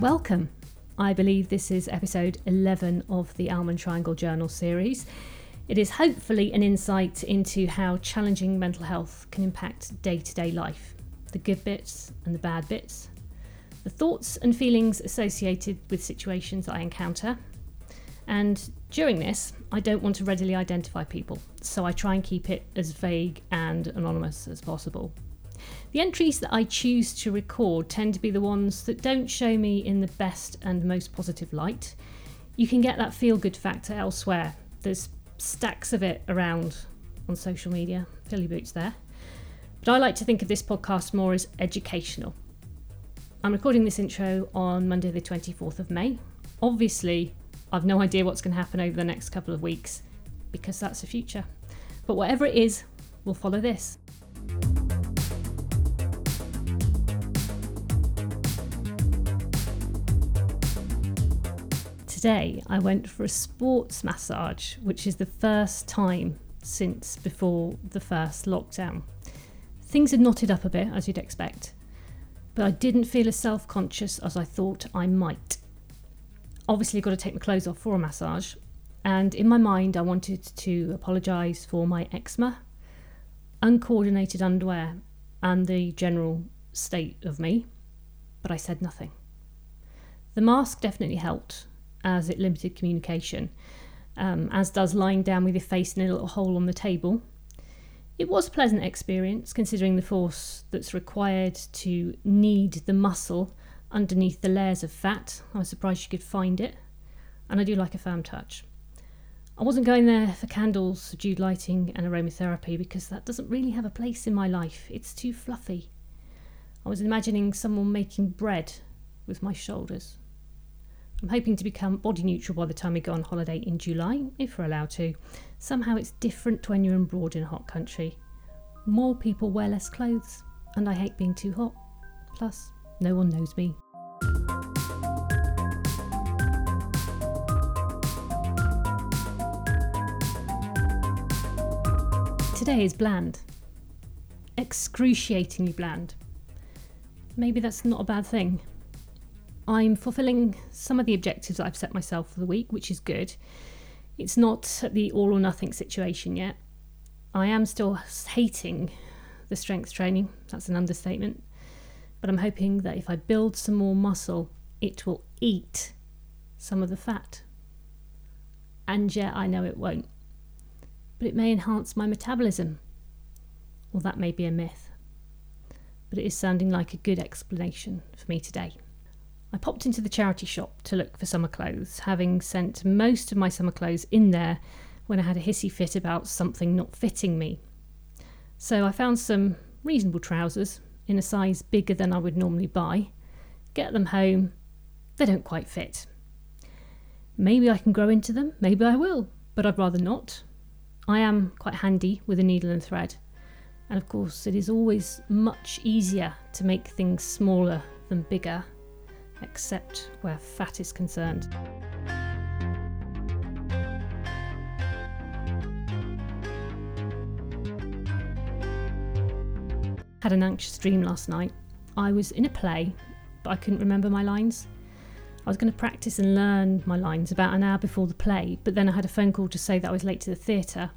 Welcome. I believe this is episode 11 of the Almond Triangle Journal series. It is hopefully an insight into how challenging mental health can impact day to day life the good bits and the bad bits, the thoughts and feelings associated with situations I encounter. And during this, I don't want to readily identify people, so I try and keep it as vague and anonymous as possible. The entries that I choose to record tend to be the ones that don't show me in the best and most positive light. You can get that feel good factor elsewhere. There's stacks of it around on social media. Your boots there. But I like to think of this podcast more as educational. I'm recording this intro on Monday, the 24th of May. Obviously, I've no idea what's going to happen over the next couple of weeks because that's the future. But whatever it is, we'll follow this. Today, I went for a sports massage, which is the first time since before the first lockdown. Things had knotted up a bit, as you'd expect, but I didn't feel as self conscious as I thought I might. Obviously, got to take my clothes off for a massage, and in my mind, I wanted to apologise for my eczema, uncoordinated underwear, and the general state of me, but I said nothing. The mask definitely helped, as it limited communication, um, as does lying down with your face in a little hole on the table. It was a pleasant experience considering the force that's required to knead the muscle underneath the layers of fat. I was surprised you could find it, and I do like a firm touch. I wasn't going there for candles, subdued lighting, and aromatherapy because that doesn't really have a place in my life. It's too fluffy. I was imagining someone making bread with my shoulders. I'm hoping to become body neutral by the time we go on holiday in July, if we're allowed to. Somehow it's different when you're abroad in a hot country. More people wear less clothes, and I hate being too hot. Plus, no one knows me. Today is bland. Excruciatingly bland. Maybe that's not a bad thing. I'm fulfilling some of the objectives I've set myself for the week, which is good. It's not the all or nothing situation yet. I am still hating the strength training, that's an understatement. But I'm hoping that if I build some more muscle, it will eat some of the fat. And yet I know it won't. But it may enhance my metabolism. Well, that may be a myth. But it is sounding like a good explanation for me today. I popped into the charity shop to look for summer clothes, having sent most of my summer clothes in there when I had a hissy fit about something not fitting me. So I found some reasonable trousers in a size bigger than I would normally buy. Get them home, they don't quite fit. Maybe I can grow into them, maybe I will, but I'd rather not. I am quite handy with a needle and thread, and of course, it is always much easier to make things smaller than bigger except where fat is concerned. Had an anxious dream last night. I was in a play, but I couldn't remember my lines. I was going to practice and learn my lines about an hour before the play, but then I had a phone call to say that I was late to the theatre.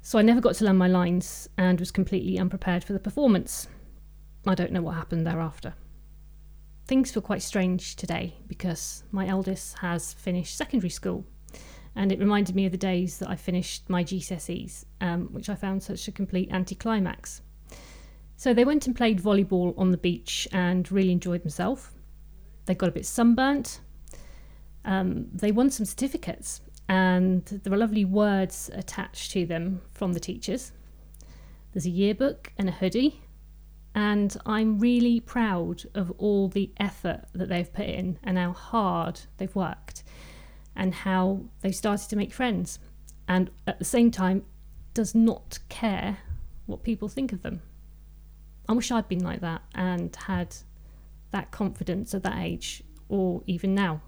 So I never got to learn my lines and was completely unprepared for the performance. I don't know what happened thereafter. Things feel quite strange today because my eldest has finished secondary school and it reminded me of the days that I finished my GCSEs, um, which I found such a complete anticlimax. So they went and played volleyball on the beach and really enjoyed themselves. They got a bit sunburnt. Um, they won some certificates, and there were lovely words attached to them from the teachers. There's a yearbook and a hoodie and I'm really proud of all the effort that they've put in and how hard they've worked and how they've started to make friends. And at the same time, does not care what people think of them. I wish I'd been like that and had that confidence at that age or even now.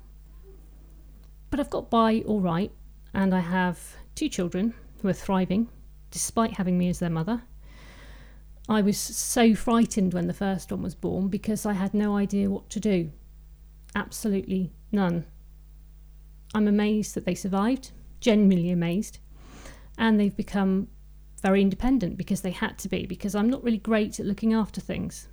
But I've got by all right, and I have two children who are thriving despite having me as their mother I was so frightened when the first one was born because I had no idea what to do. Absolutely none. I'm amazed that they survived, genuinely amazed, and they've become very independent because they had to be, because I'm not really great at looking after things.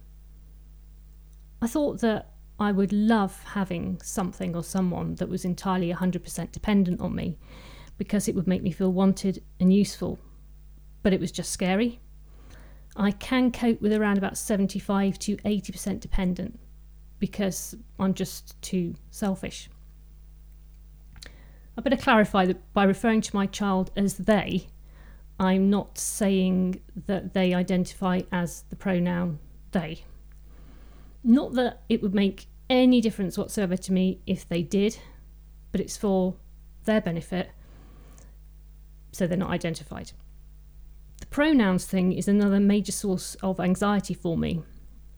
I thought that I would love having something or someone that was entirely 100% dependent on me because it would make me feel wanted and useful. But it was just scary. I can cope with around about 75 to 80% dependent because I'm just too selfish. I better clarify that by referring to my child as they, I'm not saying that they identify as the pronoun they. Not that it would make any difference whatsoever to me if they did, but it's for their benefit, so they're not identified. Pronouns thing is another major source of anxiety for me.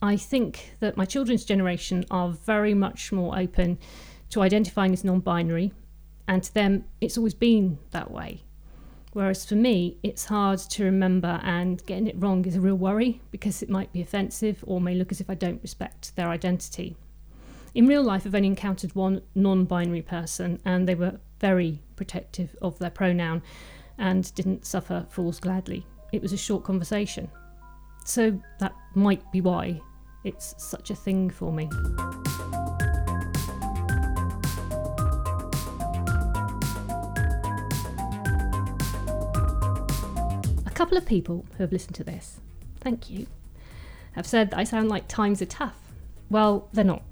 I think that my children's generation are very much more open to identifying as non binary, and to them, it's always been that way. Whereas for me, it's hard to remember, and getting it wrong is a real worry because it might be offensive or may look as if I don't respect their identity. In real life, I've only encountered one non binary person, and they were very protective of their pronoun and didn't suffer fools gladly. It was a short conversation. So that might be why it's such a thing for me. A couple of people who have listened to this, thank you, have said that I sound like times are tough. Well, they're not.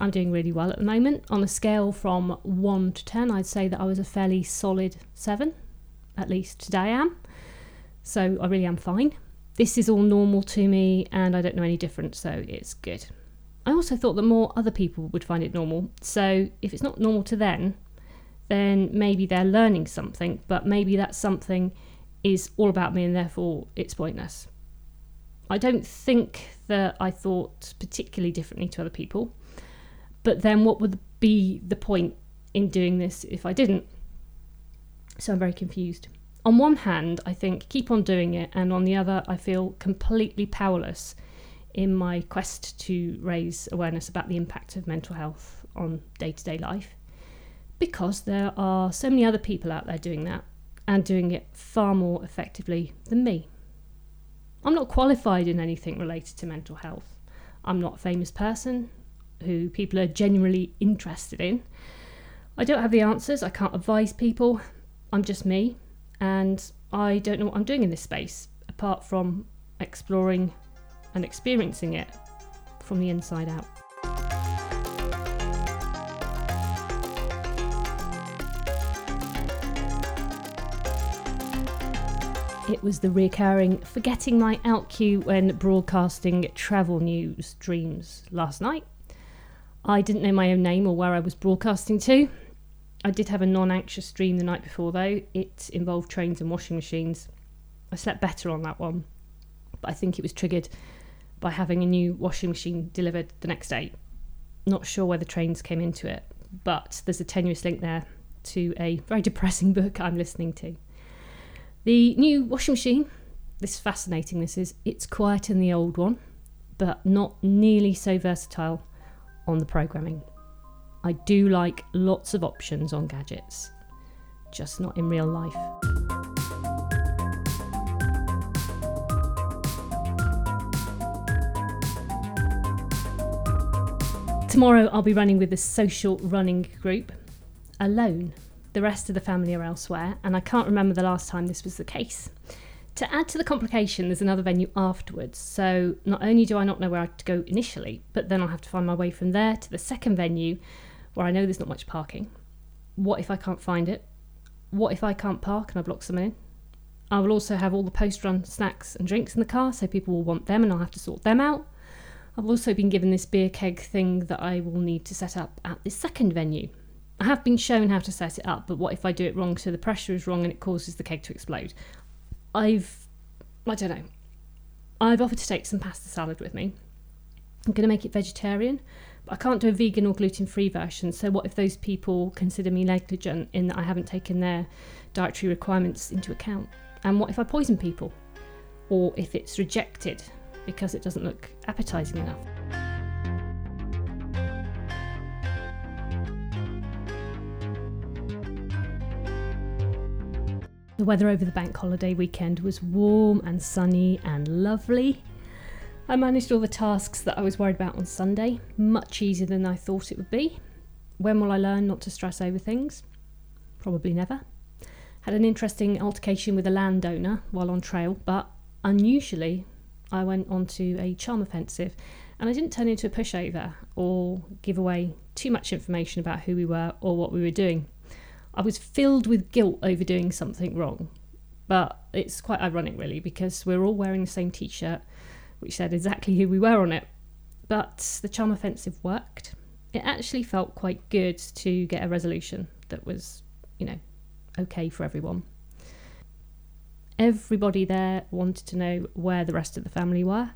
I'm doing really well at the moment. On a scale from 1 to 10, I'd say that I was a fairly solid 7. At least today I am. So I really am fine. This is all normal to me and I don't know any different, so it's good. I also thought that more other people would find it normal. So if it's not normal to them, then maybe they're learning something, but maybe that something is all about me and therefore it's pointless. I don't think that I thought particularly differently to other people, but then what would be the point in doing this if I didn't? So I'm very confused. On one hand, I think keep on doing it, and on the other, I feel completely powerless in my quest to raise awareness about the impact of mental health on day to day life because there are so many other people out there doing that and doing it far more effectively than me. I'm not qualified in anything related to mental health. I'm not a famous person who people are genuinely interested in. I don't have the answers, I can't advise people. I'm just me, and I don't know what I'm doing in this space apart from exploring and experiencing it from the inside out. It was the recurring forgetting my out cue when broadcasting travel news dreams last night. I didn't know my own name or where I was broadcasting to. I did have a non anxious dream the night before, though. It involved trains and washing machines. I slept better on that one, but I think it was triggered by having a new washing machine delivered the next day. Not sure where the trains came into it, but there's a tenuous link there to a very depressing book I'm listening to. The new washing machine, this fascinating this is, it's quieter than the old one, but not nearly so versatile on the programming. I do like lots of options on gadgets, just not in real life. Tomorrow I'll be running with the social running group alone the rest of the family are elsewhere, and I can't remember the last time this was the case. To add to the complication, there's another venue afterwards, so not only do I not know where I to go initially, but then I'll have to find my way from there to the second venue where I know there's not much parking. What if I can't find it? What if I can't park and I block someone in? I will also have all the post run snacks and drinks in the car, so people will want them and I'll have to sort them out. I've also been given this beer keg thing that I will need to set up at the second venue. I have been shown how to set it up, but what if I do it wrong so the pressure is wrong and it causes the keg to explode? I've, I don't know. I've offered to take some pasta salad with me. I'm going to make it vegetarian, I can't do a vegan or gluten free version. So, what if those people consider me negligent in that I haven't taken their dietary requirements into account? And what if I poison people? Or if it's rejected because it doesn't look appetizing enough? The weather over the bank holiday weekend was warm and sunny and lovely. I managed all the tasks that I was worried about on Sunday, much easier than I thought it would be. When will I learn not to stress over things? Probably never. Had an interesting altercation with a landowner while on trail, but unusually, I went onto a charm offensive and I didn't turn into a pushover or give away too much information about who we were or what we were doing. I was filled with guilt over doing something wrong, but it's quite ironic, really, because we're all wearing the same t shirt which said exactly who we were on it. But the charm offensive worked. It actually felt quite good to get a resolution that was, you know, okay for everyone. Everybody there wanted to know where the rest of the family were.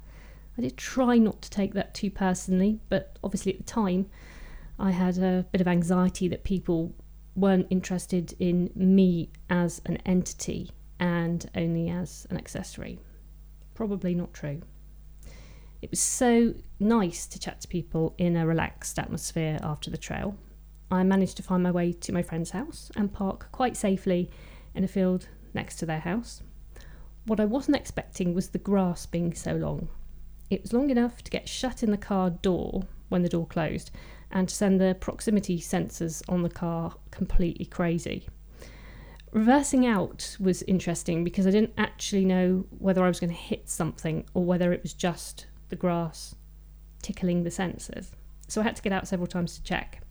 I did try not to take that too personally, but obviously at the time I had a bit of anxiety that people weren't interested in me as an entity and only as an accessory. Probably not true. It was so nice to chat to people in a relaxed atmosphere after the trail. I managed to find my way to my friend's house and park quite safely in a field next to their house. What I wasn't expecting was the grass being so long. It was long enough to get shut in the car door when the door closed and to send the proximity sensors on the car completely crazy. Reversing out was interesting because I didn't actually know whether I was going to hit something or whether it was just the grass tickling the senses. So I had to get out several times to check.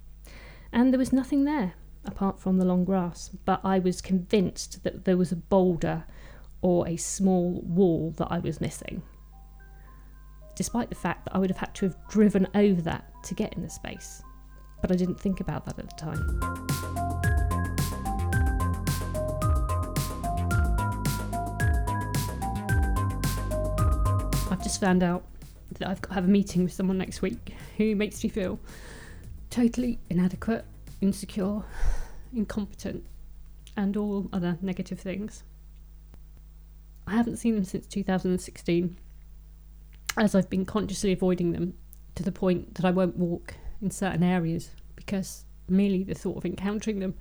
And there was nothing there apart from the long grass, but I was convinced that there was a boulder or a small wall that I was missing. Despite the fact that I would have had to have driven over that to get in the space. But I didn't think about that at the time. I've just found out that I've got to have a meeting with someone next week who makes me feel totally inadequate, insecure, incompetent, and all other negative things. I haven't seen them since 2016, as I've been consciously avoiding them to the point that I won't walk in certain areas because merely the thought of encountering them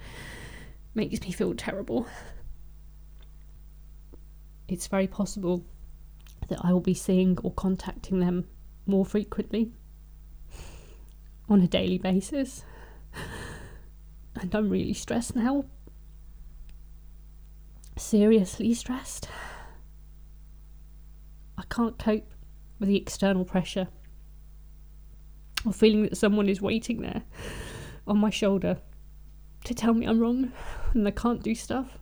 makes me feel terrible. It's very possible that I will be seeing or contacting them more frequently on a daily basis. And I'm really stressed now. Seriously stressed. I can't cope with the external pressure or feeling that someone is waiting there on my shoulder to tell me I'm wrong and I can't do stuff.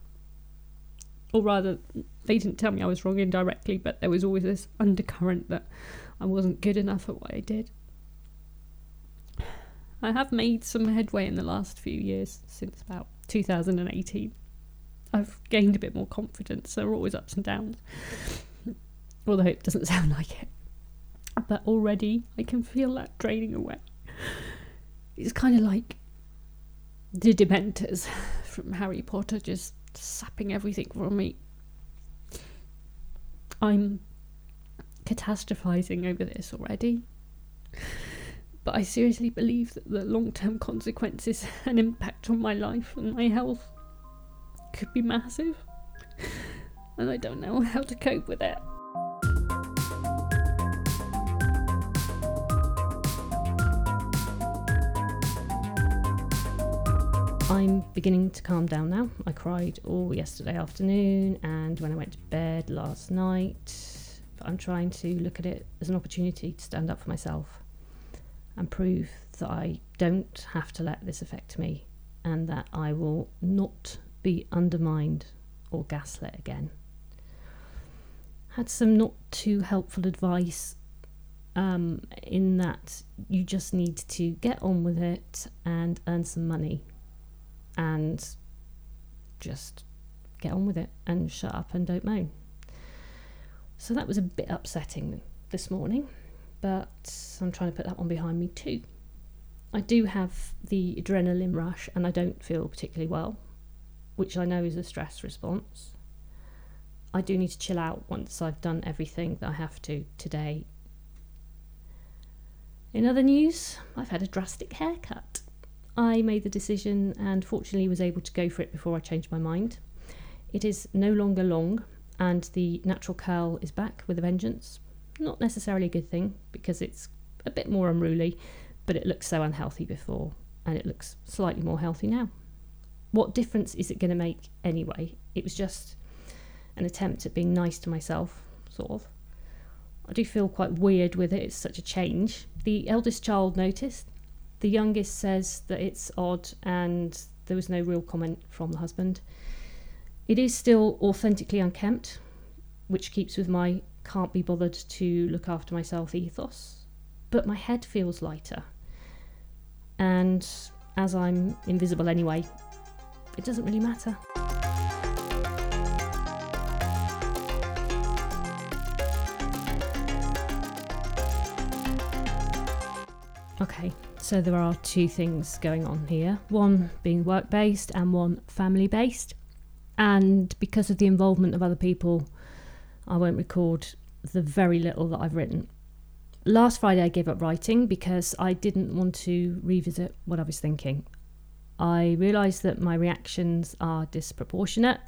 Or rather, they didn't tell me I was wrong indirectly, but there was always this undercurrent that I wasn't good enough at what I did. I have made some headway in the last few years, since about 2018. I've gained a bit more confidence. There are always ups and downs, although it doesn't sound like it. But already I can feel that draining away. It's kind of like the Dementors from Harry Potter just sapping everything from me. I'm catastrophizing over this already. But I seriously believe that the long term consequences and impact on my life and my health could be massive. And I don't know how to cope with it. I'm beginning to calm down now. I cried all yesterday afternoon and when I went to bed last night. But I'm trying to look at it as an opportunity to stand up for myself and prove that I don't have to let this affect me and that I will not be undermined or gaslit again. Had some not too helpful advice um, in that you just need to get on with it and earn some money and just get on with it and shut up and don't moan. So that was a bit upsetting this morning, but I'm trying to put that one behind me too. I do have the adrenaline rush and I don't feel particularly well, which I know is a stress response. I do need to chill out once I've done everything that I have to today. In other news, I've had a drastic haircut. I made the decision and fortunately was able to go for it before I changed my mind. It is no longer long, and the natural curl is back with a vengeance. Not necessarily a good thing because it's a bit more unruly, but it looked so unhealthy before, and it looks slightly more healthy now. What difference is it going to make anyway? It was just an attempt at being nice to myself, sort of. I do feel quite weird with it, it's such a change. The eldest child noticed, the youngest says that it's odd, and there was no real comment from the husband. It is still authentically unkempt, which keeps with my can't be bothered to look after myself ethos, but my head feels lighter. And as I'm invisible anyway, it doesn't really matter. Okay, so there are two things going on here one being work based and one family based. And because of the involvement of other people, I won't record the very little that I've written. Last Friday, I gave up writing because I didn't want to revisit what I was thinking. I realised that my reactions are disproportionate,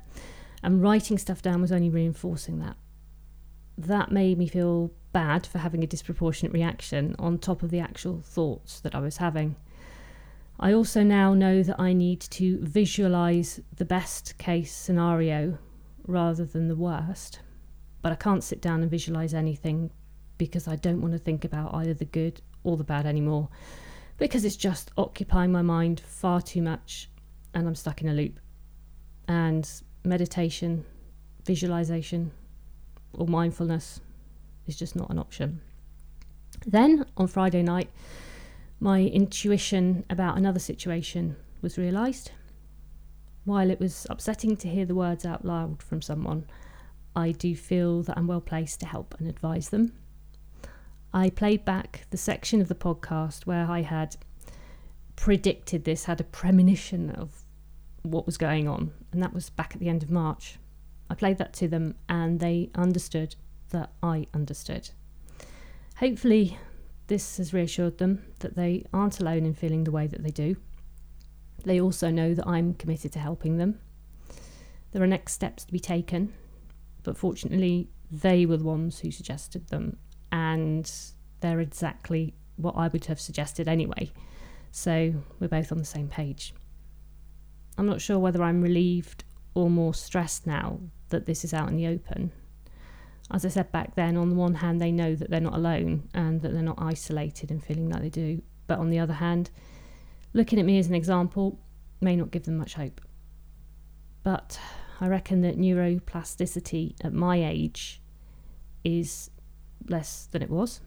and writing stuff down was only reinforcing that. That made me feel bad for having a disproportionate reaction on top of the actual thoughts that I was having. I also now know that I need to visualize the best case scenario rather than the worst. But I can't sit down and visualize anything because I don't want to think about either the good or the bad anymore because it's just occupying my mind far too much and I'm stuck in a loop. And meditation, visualization, or mindfulness is just not an option. Then on Friday night, my intuition about another situation was realised. While it was upsetting to hear the words out loud from someone, I do feel that I'm well placed to help and advise them. I played back the section of the podcast where I had predicted this, had a premonition of what was going on, and that was back at the end of March. I played that to them and they understood that I understood. Hopefully, this has reassured them that they aren't alone in feeling the way that they do. They also know that I'm committed to helping them. There are next steps to be taken, but fortunately, they were the ones who suggested them, and they're exactly what I would have suggested anyway. So we're both on the same page. I'm not sure whether I'm relieved or more stressed now that this is out in the open as I said back then, on the one hand, they know that they're not alone and that they're not isolated and feeling like they do. But on the other hand, looking at me as an example may not give them much hope. But I reckon that neuroplasticity at my age is less than it was.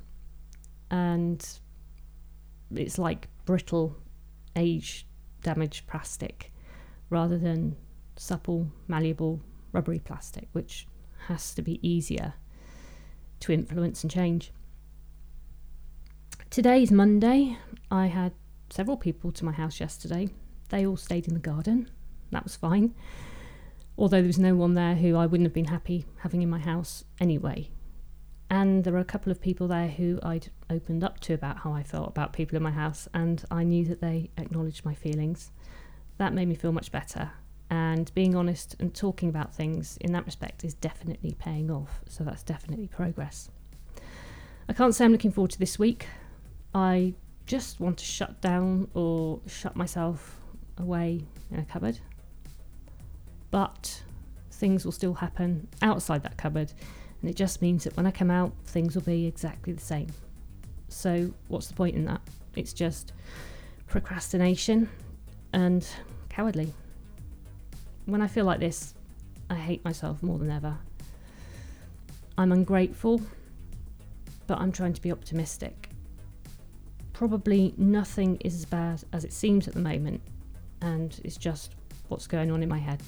And it's like brittle, age damaged plastic rather than supple, malleable, rubbery plastic, which has to be easier to influence and change. Today is Monday. I had several people to my house yesterday. They all stayed in the garden. That was fine. Although there was no one there who I wouldn't have been happy having in my house anyway. And there were a couple of people there who I'd opened up to about how I felt about people in my house, and I knew that they acknowledged my feelings. That made me feel much better and being honest and talking about things in that respect is definitely paying off. So that's definitely progress. I can't say I'm looking forward to this week. I just want to shut down or shut myself away in a cupboard. But things will still happen outside that cupboard, and it just means that when I come out, things will be exactly the same. So, what's the point in that? It's just procrastination and cowardly when I feel like this, I hate myself more than ever. I'm ungrateful, but I'm trying to be optimistic. Probably nothing is as bad as it seems at the moment, and it's just what's going on in my head.